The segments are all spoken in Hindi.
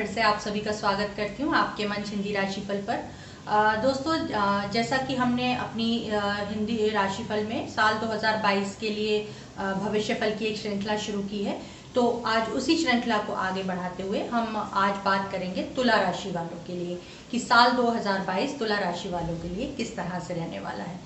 फिर से आप सभी का स्वागत करती हूँ आपके मंच हिंदी राशिफल पर। आ, दोस्तों जैसा कि हमने अपनी हिंदी राशिफल में साल 2022 के लिए भविष्य फल की एक श्रृंखला शुरू की है तो आज उसी श्रृंखला को आगे बढ़ाते हुए हम आज बात करेंगे तुला राशि वालों के लिए कि साल 2022 तुला राशि वालों के लिए किस तरह से रहने वाला है।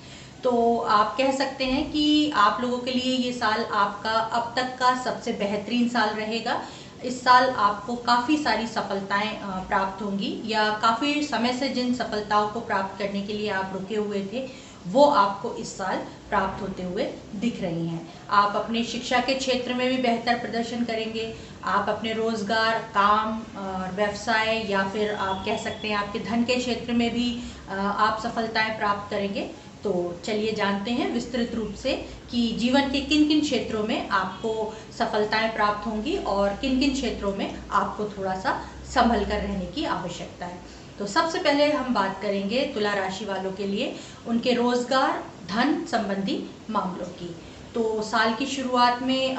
तो आप कह सकते हैं कि आप लोगों के लिए ये साल आपका अब तक का सबसे बेहतरीन साल रहेगा इस साल आपको काफ़ी सारी सफलताएँ प्राप्त होंगी या काफ़ी समय से जिन सफलताओं को प्राप्त करने के लिए आप रुके हुए थे, वो आपको इस साल प्राप्त होते हुए दिख रही हैं। आप अपने शिक्षा के क्षेत्र में भी बेहतर प्रदर्शन करेंगे, आप अपने रोज़गार, काम और व्यवसाय या फिर आप कह सकते हैं आपके धन के क्षेत्र में भी आप सफलताएँ प्राप्त करेंगे। तो चलिए जानते हैं विस्तृत रूप से कि जीवन के किन किन क्षेत्रों में आपको सफलताएँ प्राप्त होंगी और किन किन क्षेत्रों में आपको थोड़ा सा संभल कर रहने की आवश्यकता है। तो सबसे पहले हम बात करेंगे तुला राशि वालों के लिए उनके रोज़गार, धन संबंधी मामलों की। तो साल की शुरुआत में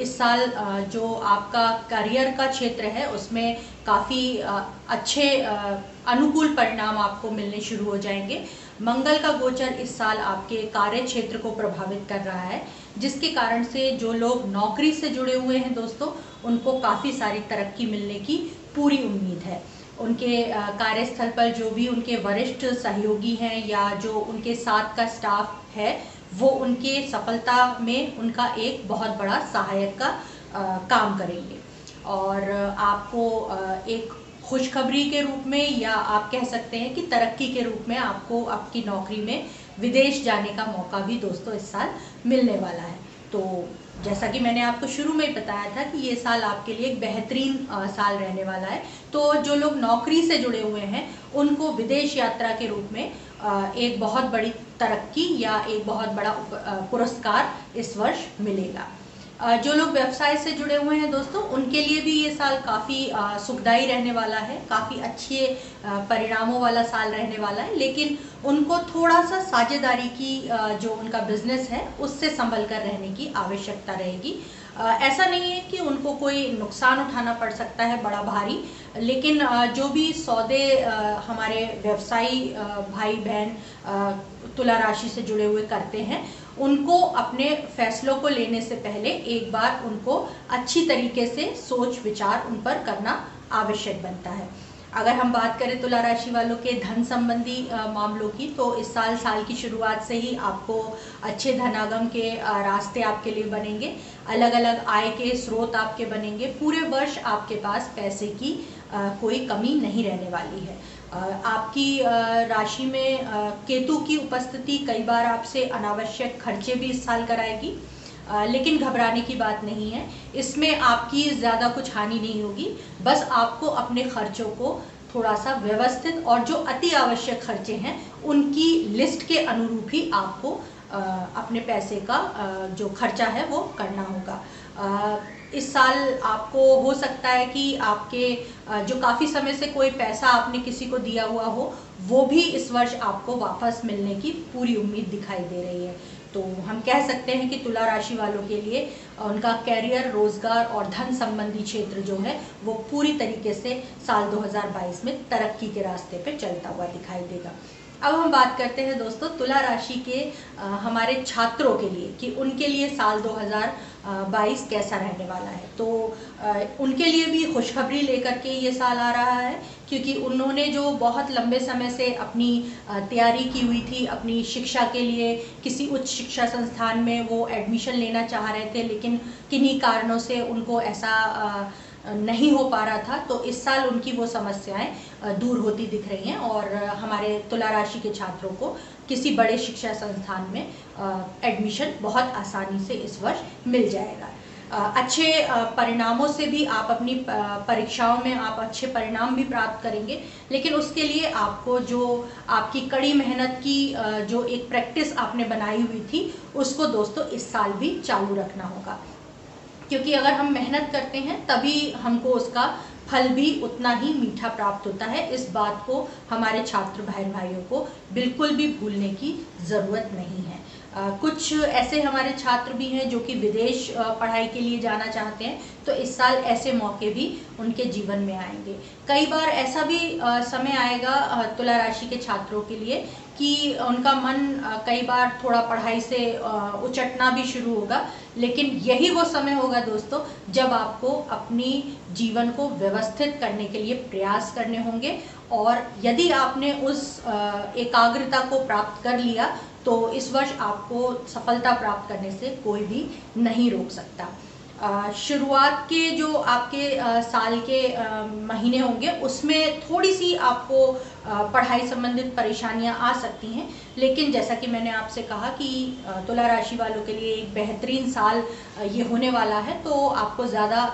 इस साल जो आपका करियर का क्षेत्र है, उसमें काफ़ी अच्छे अनुकूल परिणाम आपको मिलने शुरू हो जाएँगे। मंगल का गोचर इस साल आपके कार्य क्षेत्र को प्रभावित कर रहा है, जिसके कारण से जो लोग नौकरी से जुड़े हुए हैं दोस्तों, उनको काफ़ी सारी तरक्की मिलने की पूरी उम्मीद है। उनके कार्यस्थल पर जो भी उनके वरिष्ठ सहयोगी हैं या जो उनके साथ का स्टाफ है वो उनके सफलता में उनका एक बहुत बड़ा सहायक का आ, काम करेंगे। और आपको एक खुशखबरी के रूप में या आप कह सकते हैं कि तरक्की के रूप में आपको आपकी नौकरी में विदेश जाने का मौका भी दोस्तों इस साल मिलने वाला है। तो जैसा कि मैंने आपको शुरू में ही बताया था कि ये साल आपके लिए एक बेहतरीन साल रहने वाला है। तो जो लोग नौकरी से जुड़े हुए हैं उनको विदेश यात्रा के रूप में एक बहुत बड़ी तरक्की या एक बहुत बड़ा पुरस्कार इस वर्ष मिलेगा। जो लोग व्यवसाय से जुड़े हुए हैं दोस्तों, उनके लिए भी ये साल काफ़ी सुखदायी रहने वाला है, काफ़ी अच्छे परिणामों वाला साल रहने वाला है, लेकिन उनको थोड़ा सा साझेदारी की जो उनका बिज़नेस है, उससे संभल कर रहने की आवश्यकता रहेगी। ऐसा नहीं है कि उनको कोई नुकसान उठाना पड़ सकता है, बड़ा भारी, लेकिन जो भी सौदे हमारे व्यवसायी भाई बहन तुला राशि से जुड़े हुए करते हैं उनको अपने फैसलों को लेने से पहले एक बार उनको अच्छी तरीके से सोच, विचार उन पर करना आवश्यक बनता है। अगर हम बात करें तुला राशि वालों के धन संबंधी मामलों की तो इस साल साल की शुरुआत से ही आपको अच्छे धनागम के रास्ते आपके लिए बनेंगे। अलग अलग आय के स्रोत आपके बनेंगे। पूरे वर्ष आपके पास पैसे की कोई कमी नहीं रहने वाली है। आपकी राशि में केतु की उपस्थिति कई बार आपसे अनावश्यक खर्चे भी इस साल कराएगी। लेकिन घबराने की बात नहीं है। इसमें आपकी ज़्यादा कुछ हानि नहीं होगी। बस आपको अपने खर्चों को थोड़ा सा व्यवस्थित और जो अति आवश्यक खर्चे हैं, उनकी लिस्ट के अनुरूप ही आपको अपने पैसे का जो खर्चा है वो करना होगा। इस साल आपको हो सकता है कि आपके जो काफ़ी समय से कोई पैसा आपने किसी को दिया हुआ हो वो भी इस वर्ष आपको वापस मिलने की पूरी उम्मीद दिखाई दे रही है। तो हम कह सकते हैं कि तुला राशि वालों के लिए उनका कैरियर रोज़गार और धन संबंधी क्षेत्र जो है वो पूरी तरीके से साल 2022 में तरक्की के रास्ते पर चलता हुआ दिखाई देगा। अब हम बात करते हैं दोस्तों तुला राशि के आ, हमारे छात्रों के लिए कि उनके लिए साल 2022 कैसा रहने वाला है। तो उनके लिए भी खुशखबरी लेकर के ये साल आ रहा है, क्योंकि उन्होंने जो बहुत लंबे समय से अपनी तैयारी की हुई थी, अपनी शिक्षा के लिए, किसी उच्च शिक्षा संस्थान में वो एडमिशन लेना चाह रहे थे, लेकिन किन्हीं कारणों से उनको ऐसा नहीं हो पा रहा था तो इस साल उनकी वो समस्याएँ दूर होती दिख रही हैं और हमारे तुला राशि के छात्रों को किसी बड़े शिक्षा संस्थान में एडमिशन बहुत आसानी से इस वर्ष मिल जाएगा। अच्छे परिणामों से भी आप अपनी परीक्षाओं में आप अच्छे परिणाम भी प्राप्त करेंगे, लेकिन उसके लिए आपको जो आपकी कड़ी मेहनत की जो एक प्रैक्टिस आपने बनाई हुई थी, उसको दोस्तों इस साल भी चालू रखना होगा। क्योंकि अगर हम मेहनत करते हैं तभी हमको उसका फल भी उतना ही मीठा प्राप्त होता है। इस बात को हमारे छात्र बहन भाइयों को बिल्कुल भी भूलने की ज़रूरत नहीं है। आ, कुछ ऐसे हमारे छात्र भी हैं जो कि विदेश पढ़ाई के लिए जाना चाहते हैं तो इस साल ऐसे मौके भी उनके जीवन में आएँगे। कई बार ऐसा भी समय आएगा तुला राशि के छात्रों के लिए कि उनका मन कई बार थोड़ा पढ़ाई से उचटना भी शुरू होगा। लेकिन यही वो समय होगा दोस्तों, जब आपको अपनी जीवन को व्यवस्थित करने के लिए प्रयास करने होंगे। और यदि आपने उस एकाग्रता को प्राप्त कर लिया तो इस वर्ष आपको सफलता प्राप्त करने से कोई भी नहीं रोक सकता। शुरुआत के जो आपके आ, साल के आ, महीने होंगे उसमें थोड़ी सी आपको आ, पढ़ाई संबंधित परेशानियाँ आ सकती हैं। लेकिन जैसा कि मैंने आपसे कहा कि तुला राशि वालों के लिए एक बेहतरीन साल ये होने वाला है तो आपको ज़्यादा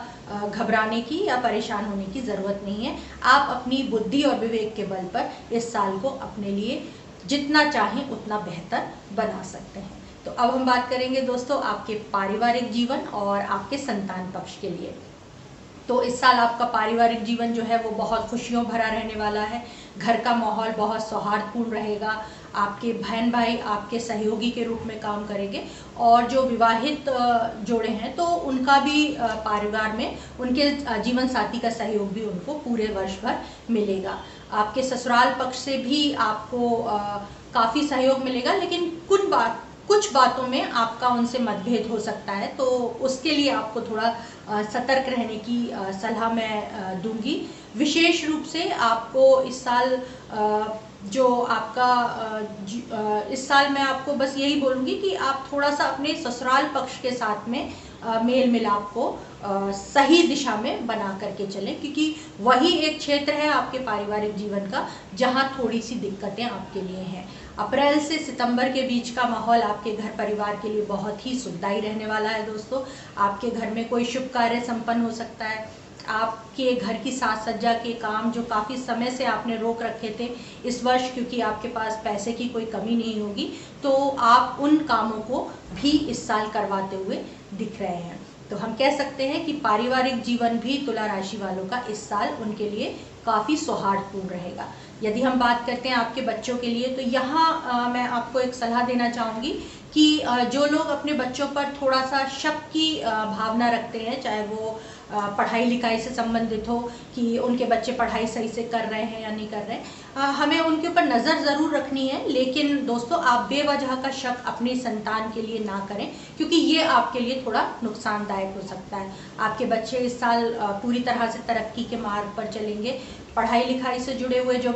घबराने की या परेशान होने की ज़रूरत नहीं है। आप अपनी बुद्धि और विवेक के बल पर इस साल को अपने लिए जितना चाहें उतना बेहतर बना सकते हैं। तो अब हम बात करेंगे दोस्तों आपके पारिवारिक जीवन और आपके संतान पक्ष के लिए। तो इस साल आपका पारिवारिक जीवन जो है वो बहुत खुशियों भरा रहने वाला है। घर का माहौल बहुत सौहार्दपूर्ण रहेगा। आपके बहन भाई आपके सहयोगी के रूप में काम करेंगे और जो विवाहित जोड़े हैं तो उनका भी परिवार में उनके जीवन साथी का सहयोग भी उनको पूरे वर्ष भर मिलेगा। आपके ससुराल पक्ष से भी आपको काफ़ी सहयोग मिलेगा, लेकिन कुछ बात कुछ बातों में आपका उनसे मतभेद हो सकता है तो उसके लिए आपको थोड़ा सतर्क रहने की सलाह मैं दूँगी। विशेष रूप से आपको इस साल जो आपका इस साल मैं आपको बस यही बोलूँगी कि आप थोड़ा सा अपने ससुराल पक्ष के साथ में मेल मिलाप को सही दिशा में बना करके चलें, क्योंकि वही एक क्षेत्र है आपके पारिवारिक जीवन का, जहाँ थोड़ी सी दिक्कतें आपके लिए हैं। अप्रैल से सितंबर के बीच का माहौल आपके घर परिवार के लिए बहुत ही सुखदायी रहने वाला है दोस्तों। आपके घर में कोई शुभ कार्य संपन्न हो सकता है आपके घर की साज सज्जा के काम जो काफ़ी समय से आपने रोक रखे थे इस वर्ष, क्योंकि आपके पास पैसे की कोई कमी नहीं होगी तो आप उन कामों को भी इस साल करवाते हुए दिख रहे हैं। तो हम कह सकते हैं कि पारिवारिक जीवन भी तुला राशि वालों का इस साल उनके लिए काफ़ी सौहार्दपूर्ण रहेगा। यदि हम बात करते हैं आपके बच्चों के लिए तो यहाँ मैं आपको एक सलाह देना चाहूँगी कि जो लोग अपने बच्चों पर थोड़ा सा शक की भावना रखते हैं, चाहे वो पढ़ाई लिखाई से संबंधित हो कि उनके बच्चे पढ़ाई सही से कर रहे हैं या नहीं कर रहे हैं हमें उनके ऊपर नज़र ज़रूर रखनी है, लेकिन दोस्तों, आप बेवजह का शक अपने संतान के लिए ना करें, क्योंकि ये आपके लिए थोड़ा नुकसानदायक हो सकता है। आपके बच्चे इस साल पूरी तरह से तरक्की के मार्ग पर चलेंगे पढ़ाई लिखाई से जुड़े हुए जो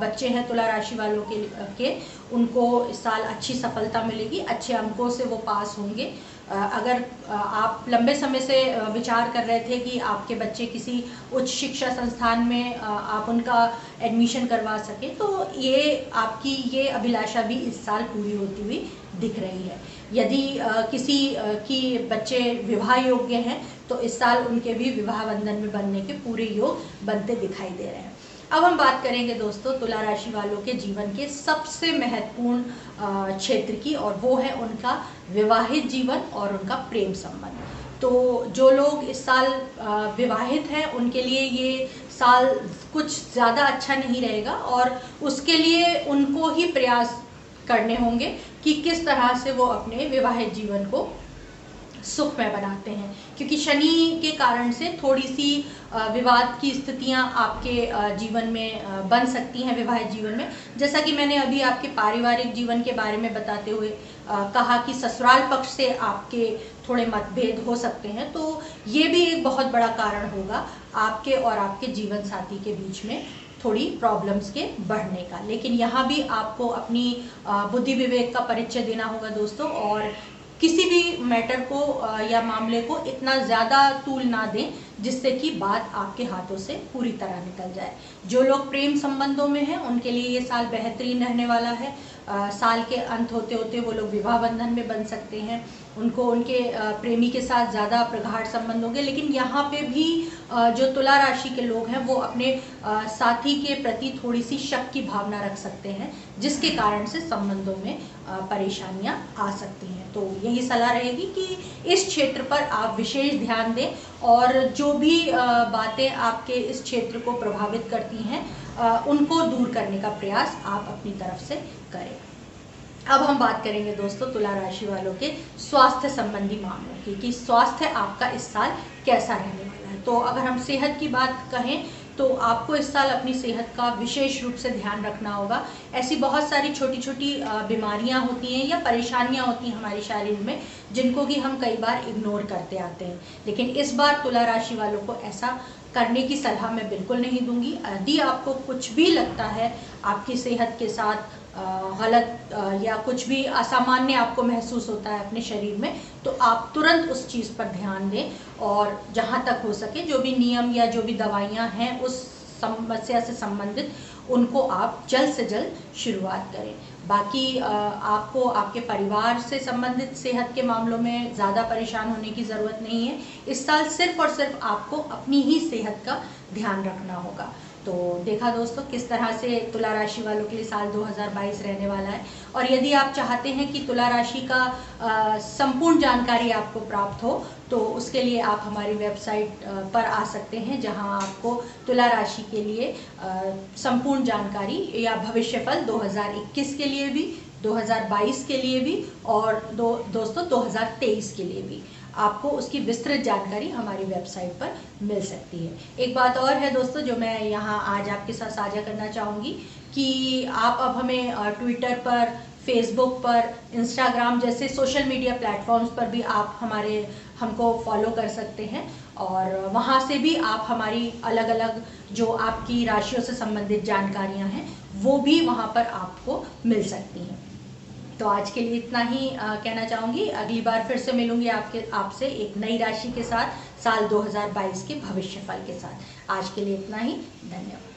बच्चे हैं तुला राशि वालों के के, उनको इस साल अच्छी सफलता मिलेगी, अच्छे अंकों से वो पास होंगे। अगर आप लंबे समय से विचार कर रहे थे कि आपके बच्चे किसी उच्च शिक्षा संस्थान में आप उनका एडमिशन करवा सकें तो ये आपकी ये अभिलाषा भी इस साल पूरी होती हुई दिख रही है। यदि किसी की बच्चे विवाह योग्य हैं तो इस साल उनके भी विवाह बंधन में बनने के पूरे योग बनते दिखाई दे रहे हैं। अब हम बात करेंगे दोस्तों, तुला राशि वालों के जीवन के सबसे महत्वपूर्ण क्षेत्र की, और वो है उनका विवाहित जीवन और उनका प्रेम संबंध। तो जो लोग इस साल विवाहित हैं, उनके लिए ये साल कुछ ज़्यादा अच्छा नहीं रहेगा, और उसके लिए उनको ही प्रयास करने होंगे। कि किस तरह से वो अपने विवाहित जीवन को सुखमय बनाते हैं। क्योंकि शनि के कारण से थोड़ी सी विवाद की स्थितियाँ आपके जीवन में बन सकती हैं, विवाहित जीवन में। जैसा कि मैंने अभी आपके पारिवारिक जीवन के बारे में बताते हुए कहा कि ससुराल पक्ष से आपके थोड़े मतभेद हो सकते हैं तो ये भी एक बहुत बड़ा कारण होगा आपके और आपके जीवन साथी के बीच में। थोड़ी प्रॉब्लम्स के बढ़ने का। लेकिन यहाँ भी आपको अपनी बुद्धि विवेक का परिचय देना होगा दोस्तों, और किसी भी मैटर को या मामले को इतना ज़्यादा तूल ना दें जिससे कि बात आपके हाथों से पूरी तरह निकल जाए। जो लोग प्रेम संबंधों में हैं उनके लिए ये साल बेहतरीन रहने वाला है। आ, साल के अंत होते होते वो लोग विवाह बंधन में बन सकते हैं। उनको उनके प्रेमी के साथ ज़्यादा प्रगाढ़ संबंध होंगे। लेकिन यहाँ पे भी जो तुला राशि के लोग हैं वो अपने साथी के प्रति थोड़ी सी शक की भावना रख सकते हैं जिसके कारण से संबंधों में परेशानियाँ आ सकती हैं। तो यही सलाह रहेगी कि इस क्षेत्र पर आप विशेष ध्यान दें और भी बातें आपके इस क्षेत्र को प्रभावित करती हैं उनको दूर करने का प्रयास आप अपनी तरफ़ से करें। अब हम बात करेंगे दोस्तों तुला राशि वालों के स्वास्थ्य संबंधी मामलों की, कि स्वास्थ्य आपका इस साल कैसा रहने वाला है। तो अगर हम सेहत की बात कहें तो आपको इस साल अपनी सेहत का विशेष रूप से ध्यान रखना होगा। ऐसी बहुत सारी छोटी छोटी बीमारियाँ होती हैं या परेशानियाँ होती हैं हमारे शरीर में, जिनको कि हम कई बार इग्नोर करते आते हैं। लेकिन इस बार तुला राशि वालों को ऐसा करने की सलाह मैं बिल्कुल नहीं दूँगी। यदि आपको कुछ भी लगता है, आपकी सेहत के साथ गलत या कुछ भी असामान्य आपको महसूस होता है अपने शरीर में तो आप तुरंत उस चीज़ पर ध्यान दें और जहाँ तक हो सके जो भी नियम या जो भी दवाइयाँ हैं उस समस्या से संबंधित, उनको आप जल्द से जल्द शुरुआत करें। बाकी आपको आपके परिवार से संबंधित सेहत के मामलों में ज़्यादा परेशान होने की ज़रूरत नहीं है। इस साल सिर्फ़ और सिर्फ़ आपको अपनी ही सेहत का ध्यान रखना होगा। तो देखा दोस्तों, किस तरह से तुला राशि वालों के लिए साल 2022 रहने वाला है। और यदि आप चाहते हैं कि तुला राशि का संपूर्ण जानकारी आपको प्राप्त हो तो उसके लिए आप हमारी वेबसाइट पर आ सकते हैं, जहाँ आपको तुला राशि के लिए संपूर्ण जानकारी या भविष्यफल 2021 के लिए भी 2022 के लिए भी, और दो, दोस्तों 2023 के लिए भी। आपको उसकी विस्तृत जानकारी हमारी वेबसाइट पर मिल सकती है। एक बात और है दोस्तों, जो मैं यहाँ आज आपके साथ साझा करना चाहूँगी कि आप अब हमें ट्विटर पर फेसबुक पर इंस्टाग्राम जैसे सोशल मीडिया प्लेटफॉर्म्स पर भी आप हमारे, हमको फॉलो कर सकते हैं और वहाँ से भी आप हमारी अलग अलग जो आपकी राशियों से संबंधित जानकारियाँ हैं, वो भी वहाँ पर आपको मिल सकती हैं। तो आज के लिए इतना ही आ, कहना चाहूँगी। अगली बार फिर से मिलूँगी आपके आपसे एक नई राशि के साथ साल 2022 के भविष्यफल के साथ। आज के लिए इतना ही। धन्यवाद।